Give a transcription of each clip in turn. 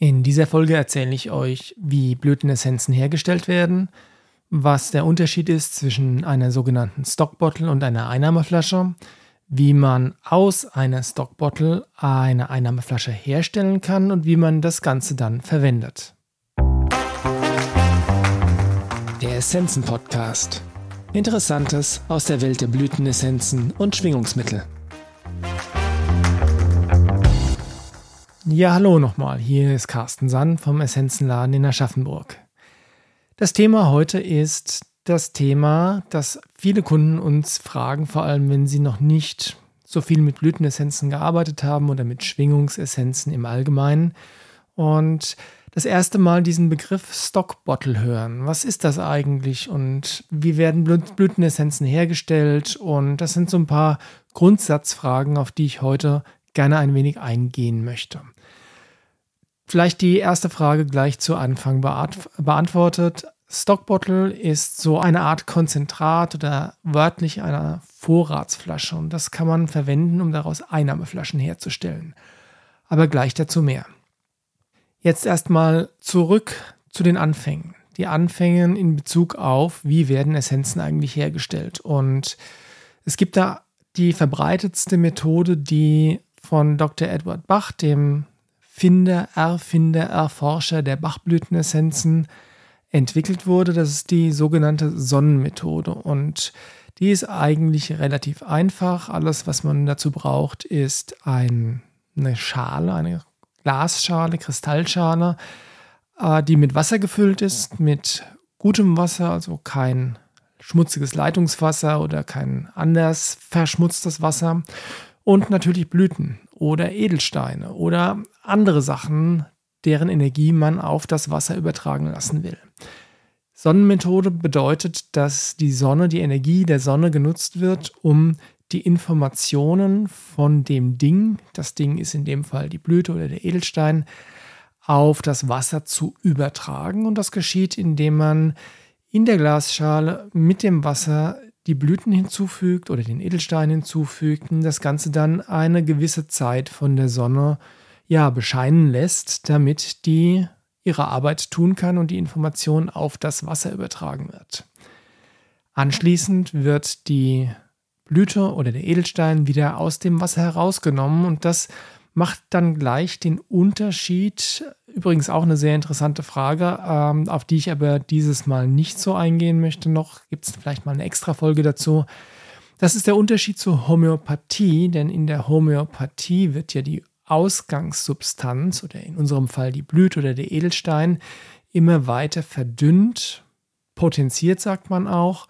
In dieser Folge erzähle ich euch, wie Blütenessenzen hergestellt werden, was der Unterschied ist zwischen einer sogenannten Stockbottle und einer Einnahmeflasche, wie man aus einer Stockbottle eine Einnahmeflasche herstellen kann und wie man das Ganze dann verwendet. Der Essenzen Podcast. Interessantes aus der Welt der Blütenessenzen und Schwingungsmittel. Ja, hallo nochmal. Hier ist Carsten Sand vom Essenzenladen in Aschaffenburg. Das Thema heute ist das Thema, das viele Kunden uns fragen, vor allem wenn sie noch nicht so viel mit Blütenessenzen gearbeitet haben oder mit Schwingungsessenzen im Allgemeinen. Und das erste Mal diesen Begriff Stockbottle hören. Was ist das eigentlich und wie werden Blütenessenzen hergestellt? Und das sind so ein paar Grundsatzfragen, auf die ich heute gerne ein wenig eingehen möchte. Vielleicht die erste Frage gleich zu Anfang beantwortet. Stockbottle ist so eine Art Konzentrat oder wörtlich einer Vorratsflasche und das kann man verwenden, um daraus Einnahmeflaschen herzustellen. Aber gleich dazu mehr. Jetzt erstmal zurück zu den Anfängen. Die Anfänge in Bezug auf, wie werden Essenzen eigentlich hergestellt. Und es gibt da die verbreitetste Methode, die von Dr. Edward Bach, dem Finder, Erfinder, Erforscher der Bachblütenessenzen entwickelt wurde. Das ist die sogenannte Sonnenmethode. Und die ist eigentlich relativ einfach. Alles, was man dazu braucht, ist ein, eine Schale, eine Glasschale, Kristallschale, äh, die mit Wasser gefüllt ist, mit gutem Wasser, also kein schmutziges Leitungswasser oder kein anders verschmutztes Wasser und natürlich Blüten oder Edelsteine oder andere Sachen, deren Energie man auf das Wasser übertragen lassen will. Sonnenmethode bedeutet, dass die Sonne, die Energie der Sonne genutzt wird, um die Informationen von dem Ding, das Ding ist in dem Fall die Blüte oder der Edelstein, auf das Wasser zu übertragen. Und das geschieht, indem man in der Glasschale mit dem Wasser die Blüten hinzufügt oder den Edelstein hinzufügt und das Ganze dann eine gewisse Zeit von der Sonne ja, bescheinen lässt, damit die ihre Arbeit tun kann und die Information auf das Wasser übertragen wird. Anschließend wird die Blüte oder der Edelstein wieder aus dem Wasser herausgenommen und das macht dann gleich den Unterschied. Übrigens auch eine sehr interessante Frage, ähm, auf die ich aber dieses Mal nicht so eingehen möchte. Noch gibt es vielleicht mal eine extra Folge dazu. Das ist der Unterschied zur Homöopathie, denn in der Homöopathie wird ja die Ausgangssubstanz oder in unserem Fall die Blüte oder der Edelstein immer weiter verdünnt, potenziert sagt man auch,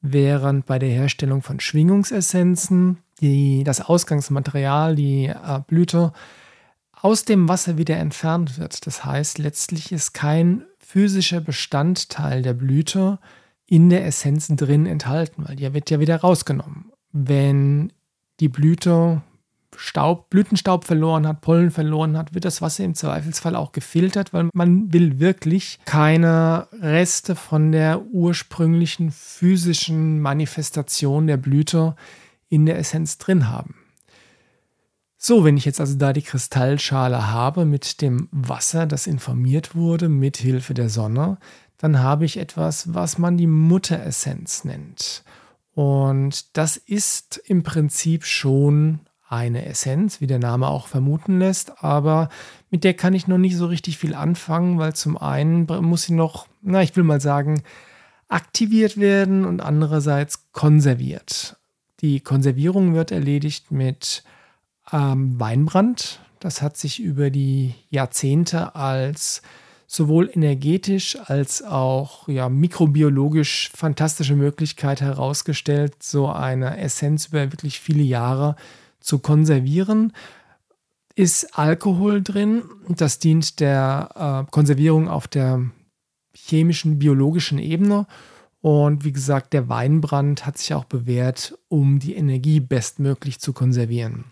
während bei der Herstellung von Schwingungsessenzen die, das Ausgangsmaterial, die äh, Blüte, aus dem Wasser wieder entfernt wird. Das heißt, letztlich ist kein physischer Bestandteil der Blüte in der Essenz drin enthalten, weil die wird ja wieder rausgenommen. Wenn die Blüte Staub, Blütenstaub verloren hat, Pollen verloren hat, wird das Wasser im Zweifelsfall auch gefiltert, weil man will wirklich keine Reste von der ursprünglichen physischen Manifestation der Blüte in der Essenz drin haben. So, wenn ich jetzt also da die Kristallschale habe mit dem Wasser, das informiert wurde mit Hilfe der Sonne, dann habe ich etwas, was man die Mutteressenz nennt. Und das ist im Prinzip schon eine Essenz, wie der Name auch vermuten lässt, aber mit der kann ich noch nicht so richtig viel anfangen, weil zum einen muss sie noch, na, ich will mal sagen, aktiviert werden und andererseits konserviert. Die Konservierung wird erledigt mit ähm, Weinbrand. Das hat sich über die Jahrzehnte als sowohl energetisch als auch ja, mikrobiologisch fantastische Möglichkeit herausgestellt, so eine Essenz über wirklich viele Jahre zu konservieren. Ist Alkohol drin? Das dient der äh, Konservierung auf der chemischen, biologischen Ebene und wie gesagt, der Weinbrand hat sich auch bewährt, um die Energie bestmöglich zu konservieren.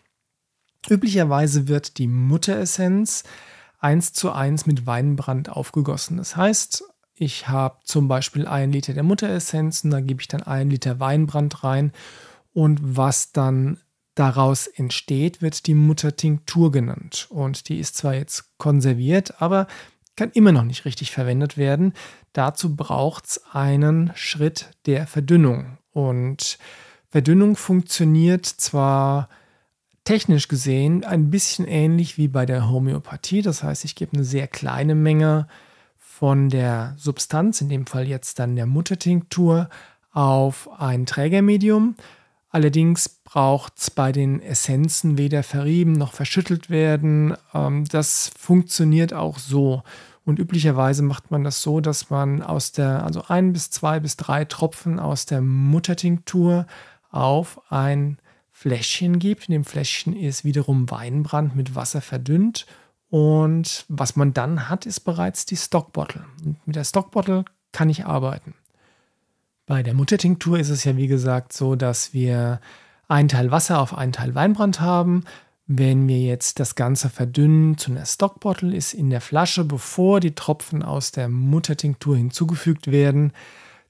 Üblicherweise wird die Mutteressenz eins zu eins mit Weinbrand aufgegossen. Das heißt, ich habe zum Beispiel einen Liter der Mutteressenz und da gebe ich dann einen Liter Weinbrand rein und was dann daraus entsteht, wird die Muttertinktur genannt. Und die ist zwar jetzt konserviert, aber kann immer noch nicht richtig verwendet werden. Dazu braucht es einen Schritt der Verdünnung. Und Verdünnung funktioniert zwar technisch gesehen ein bisschen ähnlich wie bei der Homöopathie. Das heißt, ich gebe eine sehr kleine Menge von der Substanz, in dem Fall jetzt dann der Muttertinktur, auf ein Trägermedium. Allerdings braucht es bei den Essenzen weder verrieben noch verschüttelt werden. Ähm, das funktioniert auch so. Und üblicherweise macht man das so, dass man aus der, also ein bis zwei bis drei Tropfen aus der Muttertinktur auf ein Fläschchen gibt. In dem Fläschchen ist wiederum Weinbrand mit Wasser verdünnt. Und was man dann hat, ist bereits die Stockbottle. Und mit der Stockbottle kann ich arbeiten. Bei der Muttertinktur ist es ja wie gesagt so, dass wir einen Teil Wasser auf einen Teil Weinbrand haben. Wenn wir jetzt das Ganze verdünnen zu einer Stockbottle, ist in der Flasche, bevor die Tropfen aus der Muttertinktur hinzugefügt werden,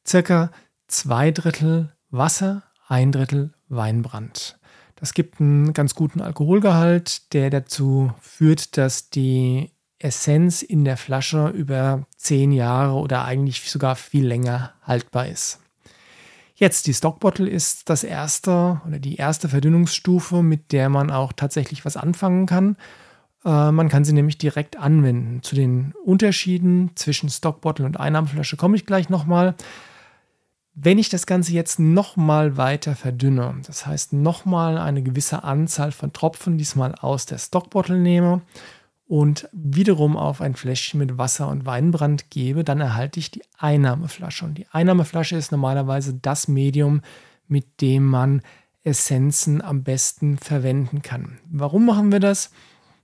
circa zwei Drittel Wasser, ein Drittel Weinbrand. Das gibt einen ganz guten Alkoholgehalt, der dazu führt, dass die Essenz in der Flasche über zehn Jahre oder eigentlich sogar viel länger haltbar ist. Jetzt die Stockbottle ist das erste oder die erste Verdünnungsstufe, mit der man auch tatsächlich was anfangen kann. Äh, man kann sie nämlich direkt anwenden. Zu den Unterschieden zwischen Stockbottle und Einnahmeflasche komme ich gleich nochmal. Wenn ich das Ganze jetzt nochmal weiter verdünne, das heißt nochmal eine gewisse Anzahl von Tropfen, diesmal aus der Stockbottle nehme und wiederum auf ein Fläschchen mit Wasser und Weinbrand gebe, dann erhalte ich die Einnahmeflasche. Und die Einnahmeflasche ist normalerweise das Medium, mit dem man Essenzen am besten verwenden kann. Warum machen wir das?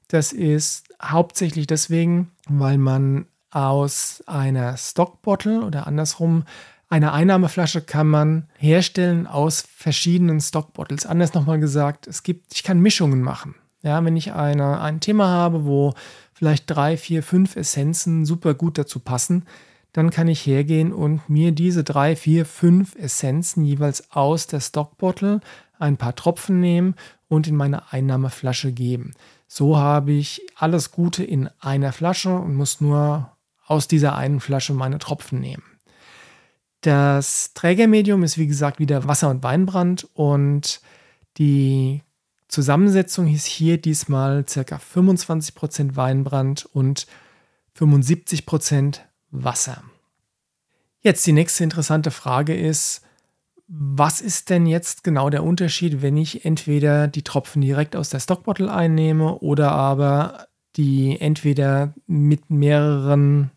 Das ist hauptsächlich deswegen, weil man aus einer Stockbottle oder andersrum eine Einnahmeflasche kann man herstellen aus verschiedenen Stockbottles. Anders nochmal gesagt, es gibt, ich kann Mischungen machen. Ja, wenn ich eine, ein Thema habe, wo vielleicht drei, vier, fünf Essenzen super gut dazu passen, dann kann ich hergehen und mir diese drei, vier, fünf Essenzen jeweils aus der Stockbottle ein paar Tropfen nehmen und in meine Einnahmeflasche geben. So habe ich alles Gute in einer Flasche und muss nur aus dieser einen Flasche meine Tropfen nehmen. Das Trägermedium ist wie gesagt wieder Wasser und Weinbrand und die Zusammensetzung hieß hier diesmal ca. 25% Weinbrand und 75% Wasser. Jetzt die nächste interessante Frage ist, was ist denn jetzt genau der Unterschied, wenn ich entweder die Tropfen direkt aus der Stockbottle einnehme oder aber die entweder mit mehreren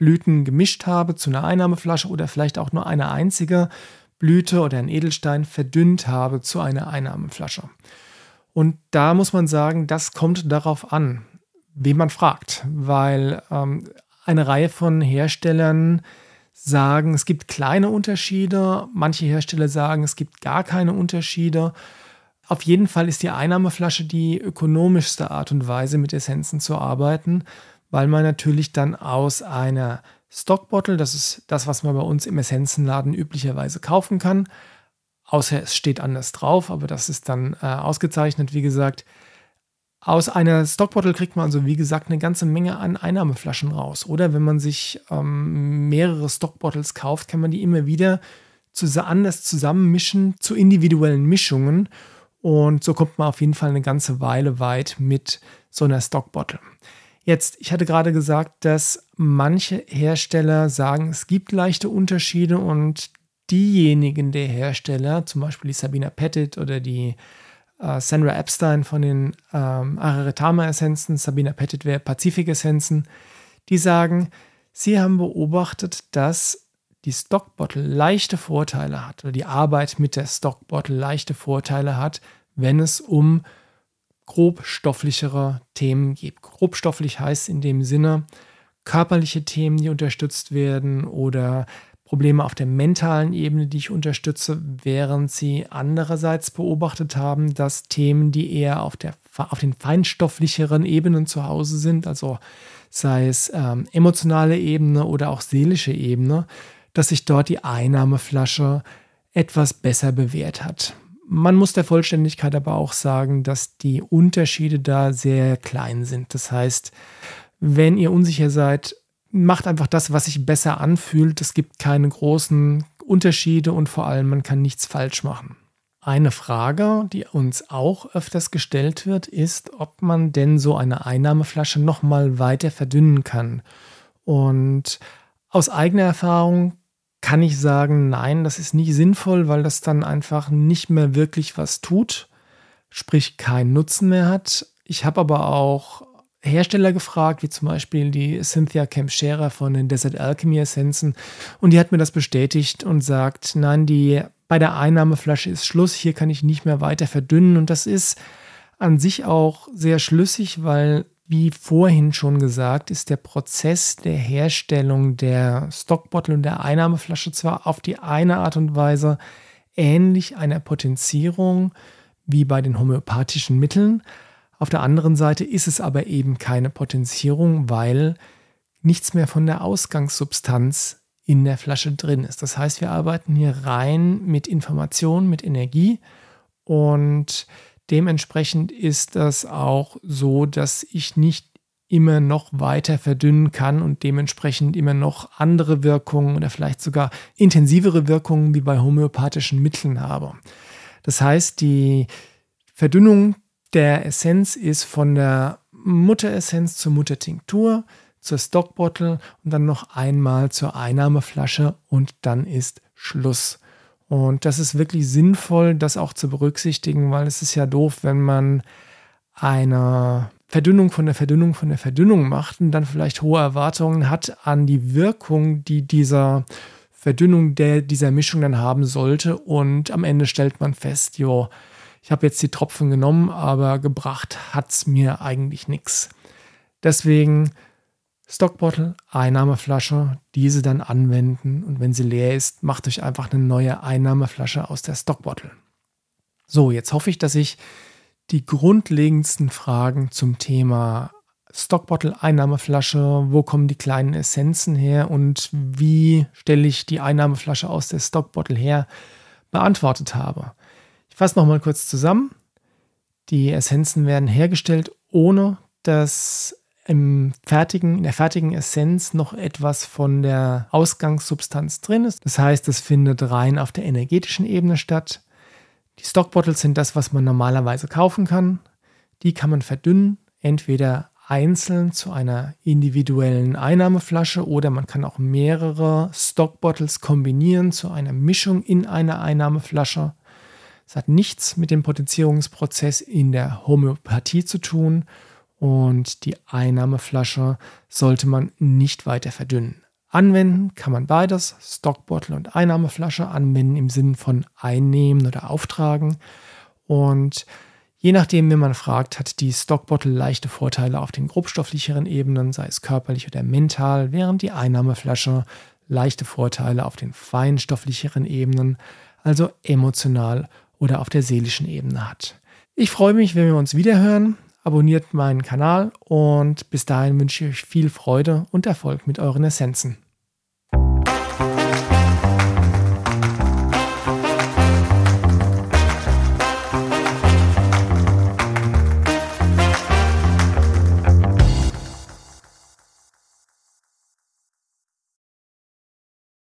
Blüten gemischt habe zu einer Einnahmeflasche oder vielleicht auch nur eine einzige Blüte oder ein Edelstein verdünnt habe zu einer Einnahmeflasche. Und da muss man sagen, das kommt darauf an, wen man fragt, weil ähm, eine Reihe von Herstellern sagen, es gibt kleine Unterschiede, manche Hersteller sagen, es gibt gar keine Unterschiede. Auf jeden Fall ist die Einnahmeflasche die ökonomischste Art und Weise, mit Essenzen zu arbeiten, weil man natürlich dann aus einer Stockbottle, das ist das, was man bei uns im Essenzenladen üblicherweise kaufen kann, außer es steht anders drauf, aber das ist dann äh, ausgezeichnet, wie gesagt. Aus einer Stockbottle kriegt man also, wie gesagt, eine ganze Menge an Einnahmeflaschen raus. Oder wenn man sich ähm, mehrere Stockbottles kauft, kann man die immer wieder anders zusammenmischen zu individuellen Mischungen. Und so kommt man auf jeden Fall eine ganze Weile weit mit so einer Stockbottle. Jetzt, ich hatte gerade gesagt, dass manche Hersteller sagen, es gibt leichte Unterschiede und diejenigen der Hersteller, zum Beispiel die Sabina Pettit oder die äh, Sandra Epstein von den ähm, Araretama-Essenzen, Sabina Pettit wäre Pazifik-Essenzen, die sagen, sie haben beobachtet, dass die Stockbottle leichte Vorteile hat oder die Arbeit mit der Stockbottle leichte Vorteile hat, wenn es um grobstofflichere Themen geht. Grobstofflich heißt in dem Sinne körperliche Themen, die unterstützt werden oder Probleme auf der mentalen Ebene, die ich unterstütze, während sie andererseits beobachtet haben, dass Themen, die eher auf, der, auf den feinstofflicheren Ebenen zu Hause sind, also sei es ähm, emotionale Ebene oder auch seelische Ebene, dass sich dort die Einnahmeflasche etwas besser bewährt hat. Man muss der Vollständigkeit aber auch sagen, dass die Unterschiede da sehr klein sind. Das heißt, wenn ihr unsicher seid, macht einfach das, was sich besser anfühlt. Es gibt keine großen Unterschiede und vor allem man kann nichts falsch machen. Eine Frage, die uns auch öfters gestellt wird, ist, ob man denn so eine Einnahmeflasche nochmal weiter verdünnen kann. Und aus eigener Erfahrung kann ich sagen, nein, das ist nicht sinnvoll, weil das dann einfach nicht mehr wirklich was tut, sprich keinen Nutzen mehr hat. Ich habe aber auch Hersteller gefragt, wie zum Beispiel die Cynthia Camp Scherer von den Desert Alchemy Essenzen, und die hat mir das bestätigt und sagt, nein, die bei der Einnahmeflasche ist Schluss, hier kann ich nicht mehr weiter verdünnen und das ist an sich auch sehr schlüssig, weil wie vorhin schon gesagt, ist der Prozess der Herstellung der Stockbottle und der Einnahmeflasche zwar auf die eine Art und Weise ähnlich einer Potenzierung wie bei den homöopathischen Mitteln. Auf der anderen Seite ist es aber eben keine Potenzierung, weil nichts mehr von der Ausgangssubstanz in der Flasche drin ist. Das heißt, wir arbeiten hier rein mit Information, mit Energie und Dementsprechend ist das auch so, dass ich nicht immer noch weiter verdünnen kann und dementsprechend immer noch andere Wirkungen oder vielleicht sogar intensivere Wirkungen wie bei homöopathischen Mitteln habe. Das heißt, die Verdünnung der Essenz ist von der Mutteressenz zur Muttertinktur, zur Stockbottle und dann noch einmal zur Einnahmeflasche und dann ist Schluss. Und das ist wirklich sinnvoll, das auch zu berücksichtigen, weil es ist ja doof, wenn man eine Verdünnung von der Verdünnung von der Verdünnung macht und dann vielleicht hohe Erwartungen hat an die Wirkung, die dieser Verdünnung der, dieser Mischung dann haben sollte. Und am Ende stellt man fest, jo, ich habe jetzt die Tropfen genommen, aber gebracht hat es mir eigentlich nichts. Deswegen Stockbottle, Einnahmeflasche, diese dann anwenden und wenn sie leer ist, macht euch einfach eine neue Einnahmeflasche aus der Stockbottle. So, jetzt hoffe ich, dass ich die grundlegendsten Fragen zum Thema Stockbottle, Einnahmeflasche, wo kommen die kleinen Essenzen her und wie stelle ich die Einnahmeflasche aus der Stockbottle her, beantwortet habe. Ich fasse nochmal kurz zusammen. Die Essenzen werden hergestellt, ohne dass im fertigen, in der fertigen Essenz noch etwas von der Ausgangssubstanz drin ist. Das heißt, es findet rein auf der energetischen Ebene statt. Die Stockbottles sind das, was man normalerweise kaufen kann. Die kann man verdünnen, entweder einzeln zu einer individuellen Einnahmeflasche oder man kann auch mehrere Stockbottles kombinieren zu einer Mischung in einer Einnahmeflasche. Es hat nichts mit dem Potenzierungsprozess in der Homöopathie zu tun und die Einnahmeflasche sollte man nicht weiter verdünnen. Anwenden kann man beides, Stockbottle und Einnahmeflasche anwenden im Sinn von einnehmen oder auftragen. Und je nachdem, wenn man fragt, hat die Stockbottle leichte Vorteile auf den grobstofflicheren Ebenen, sei es körperlich oder mental, während die Einnahmeflasche leichte Vorteile auf den feinstofflicheren Ebenen, also emotional oder auf der seelischen Ebene hat. Ich freue mich, wenn wir uns wiederhören abonniert meinen Kanal und bis dahin wünsche ich euch viel Freude und Erfolg mit euren Essenzen.